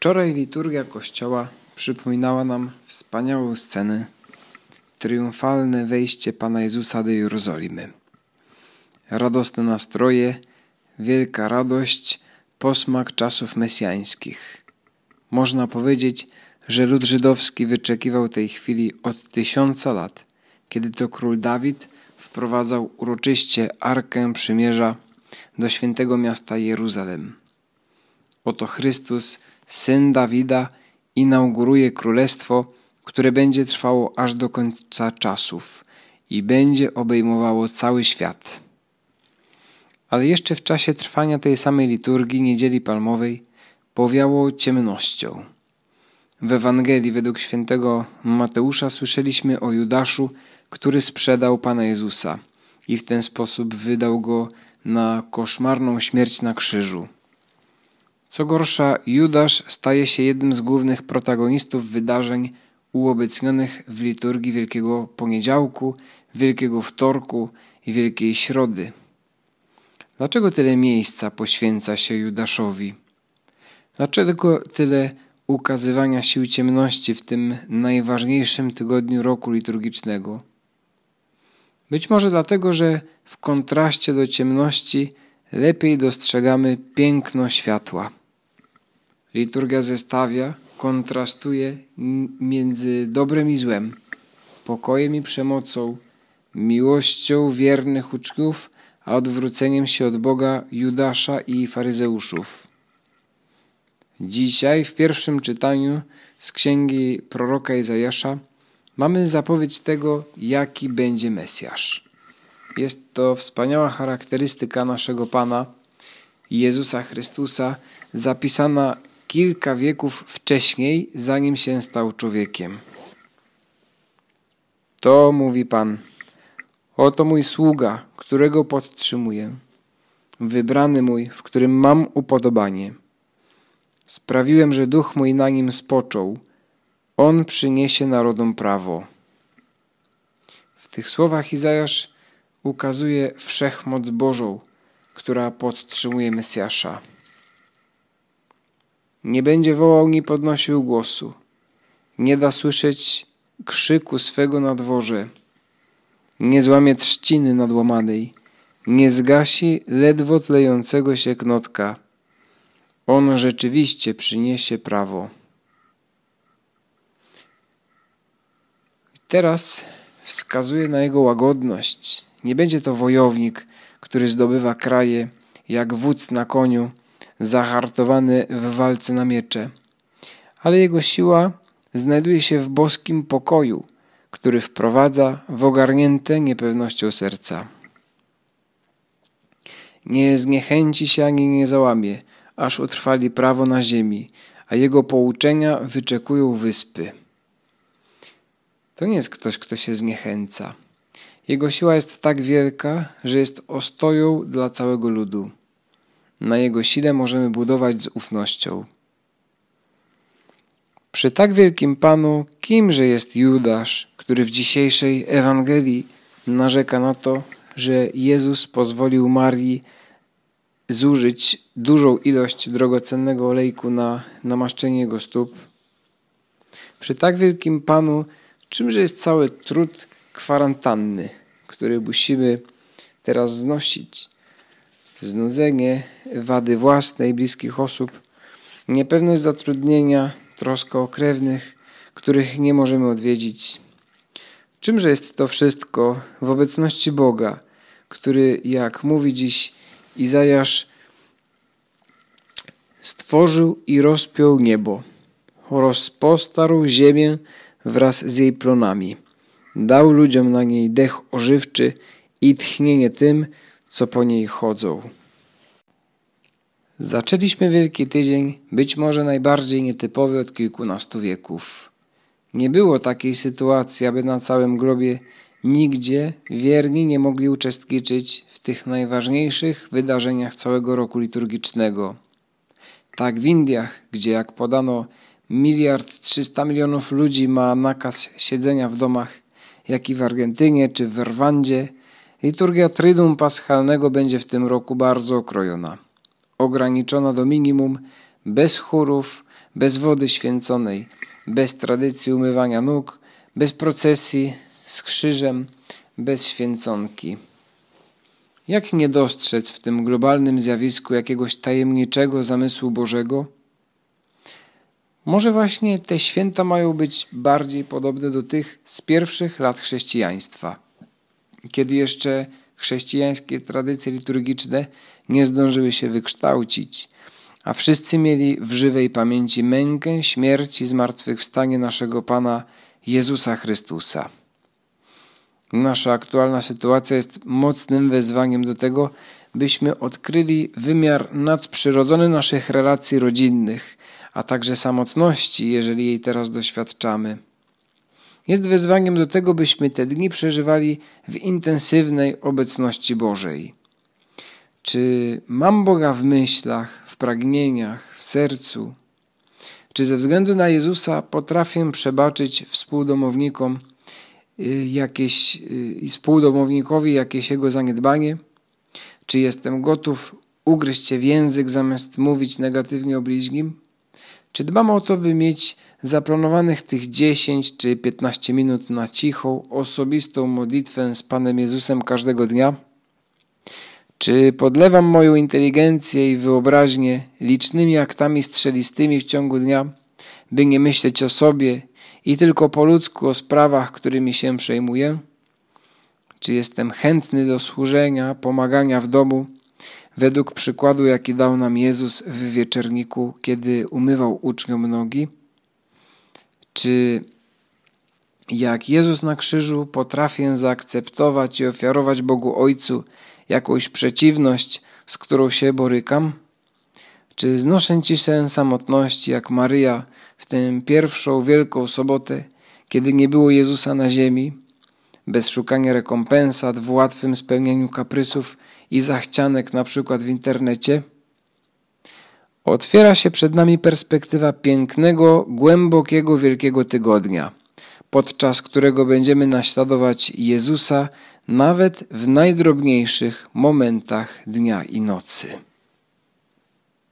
Wczoraj liturgia Kościoła przypominała nam wspaniałą scenę, triumfalne wejście Pana Jezusa do Jerozolimy. Radosne nastroje, wielka radość, posmak czasów mesjańskich. Można powiedzieć, że lud żydowski wyczekiwał tej chwili od tysiąca lat, kiedy to król Dawid wprowadzał uroczyście Arkę Przymierza do świętego miasta Jeruzalem. Oto Chrystus, syn Dawida, inauguruje królestwo, które będzie trwało aż do końca czasów i będzie obejmowało cały świat. Ale jeszcze w czasie trwania tej samej liturgii Niedzieli Palmowej powiało ciemnością. W Ewangelii według świętego Mateusza słyszeliśmy o Judaszu, który sprzedał Pana Jezusa i w ten sposób wydał go na koszmarną śmierć na krzyżu. Co gorsza, Judasz staje się jednym z głównych protagonistów wydarzeń uobecnionych w liturgii Wielkiego Poniedziałku, Wielkiego Wtorku i Wielkiej Środy. Dlaczego tyle miejsca poświęca się Judaszowi? Dlaczego tyle ukazywania sił ciemności w tym najważniejszym tygodniu roku liturgicznego? Być może dlatego, że w kontraście do ciemności lepiej dostrzegamy piękno światła. Liturgia zestawia, kontrastuje między dobrem i złem, pokojem i przemocą, miłością wiernych uczniów, a odwróceniem się od Boga Judasza i faryzeuszów. Dzisiaj w pierwszym czytaniu z księgi proroka Izajasza mamy zapowiedź tego, jaki będzie Mesjasz. Jest to wspaniała charakterystyka naszego Pana, Jezusa Chrystusa, zapisana kilka wieków wcześniej, zanim się stał człowiekiem. To mówi Pan. Oto mój sługa, którego podtrzymuję, wybrany mój, w którym mam upodobanie. Sprawiłem, że duch mój na nim spoczął. On przyniesie narodom prawo. W tych słowach Izajasz ukazuje wszechmoc Bożą, która podtrzymuje Mesjasza. Nie będzie wołał ni podnosił głosu. Nie da słyszeć krzyku swego na dworze. Nie złamie trzciny nadłamanej. Nie zgasi ledwo tlejącego się knotka. On rzeczywiście przyniesie prawo. Teraz wskazuje na jego łagodność. Nie będzie to wojownik, który zdobywa kraje jak wódz na koniu, zahartowany w walce na miecze, ale jego siła znajduje się w boskim pokoju, który wprowadza w ogarnięte niepewnością serca. Nie zniechęci się ani nie załamie, aż utrwali prawo na ziemi, a jego pouczenia wyczekują wyspy. To nie jest ktoś, kto się zniechęca. Jego siła jest tak wielka, że jest ostoją dla całego ludu. Na jego sile możemy budować z ufnością. Przy tak wielkim Panu, kimże jest Judasz, który w dzisiejszej Ewangelii narzeka na to, że Jezus pozwolił Marii zużyć dużą ilość drogocennego olejku na namaszczenie jego stóp? Przy tak wielkim Panu, czymże jest cały trud kwarantanny, który musimy teraz znosić? Znudzenie, wady własne i bliskich osób, niepewność zatrudnienia, troska o krewnych, których nie możemy odwiedzić. Czymże jest to wszystko w obecności Boga, który, jak mówi dziś Izajasz, stworzył i rozpiął niebo, rozpostarł ziemię wraz z jej plonami, dał ludziom na niej dech ożywczy i tchnienie tym, co po niej chodzą. Zaczęliśmy Wielki Tydzień, być może najbardziej nietypowy od kilkunastu wieków. Nie było takiej sytuacji, aby na całym globie nigdzie wierni nie mogli uczestniczyć w tych najważniejszych wydarzeniach całego roku liturgicznego. Tak w Indiach, gdzie jak podano miliard trzysta milionów ludzi ma nakaz siedzenia w domach, jak i w Argentynie czy w Rwandzie, Liturgia Trydum Paschalnego będzie w tym roku bardzo okrojona. Ograniczona do minimum, bez chórów, bez wody święconej, bez tradycji umywania nóg, bez procesji z krzyżem, bez święconki. Jak nie dostrzec w tym globalnym zjawisku jakiegoś tajemniczego zamysłu Bożego? Może właśnie te święta mają być bardziej podobne do tych z pierwszych lat chrześcijaństwa, kiedy jeszcze chrześcijańskie tradycje liturgiczne nie zdążyły się wykształcić, a wszyscy mieli w żywej pamięci mękę, śmierć i zmartwychwstanie naszego Pana Jezusa Chrystusa. Nasza aktualna sytuacja jest mocnym wezwaniem do tego, byśmy odkryli wymiar nadprzyrodzony naszych relacji rodzinnych, a także samotności, jeżeli jej teraz doświadczamy. Jest wezwaniem do tego, byśmy te dni przeżywali w intensywnej obecności Bożej. Czy mam Boga w myślach, w pragnieniach, w sercu? Czy ze względu na Jezusa potrafię przebaczyć współdomownikom y, jakieś y, współdomownikowi jakieś jego zaniedbanie? Czy jestem gotów ugryźć się w język zamiast mówić negatywnie o bliźnim? Czy dbam o to, by mieć zaplanowanych tych 10 czy 15 minut na cichą, osobistą modlitwę z Panem Jezusem każdego dnia? Czy podlewam moją inteligencję i wyobraźnię licznymi aktami strzelistymi w ciągu dnia, by nie myśleć o sobie i tylko po ludzku o sprawach, którymi się przejmuję? Czy jestem chętny do służenia, pomagania w domu, według przykładu, jaki dał nam Jezus w wieczerniku, kiedy umywał uczniom nogi? Czy jak Jezus na krzyżu potrafię zaakceptować i ofiarować Bogu Ojcu jakąś przeciwność, z którą się borykam? Czy znoszę ciszę samotności jak Maryja w tę pierwszą wielką sobotę, kiedy nie było Jezusa na ziemi, bez szukania rekompensat w łatwym spełnieniu kaprysów i zachcianek na przykład w internecie? Otwiera się przed nami perspektywa pięknego, głębokiego, wielkiego tygodnia, podczas którego będziemy naśladować Jezusa nawet w najdrobniejszych momentach dnia i nocy.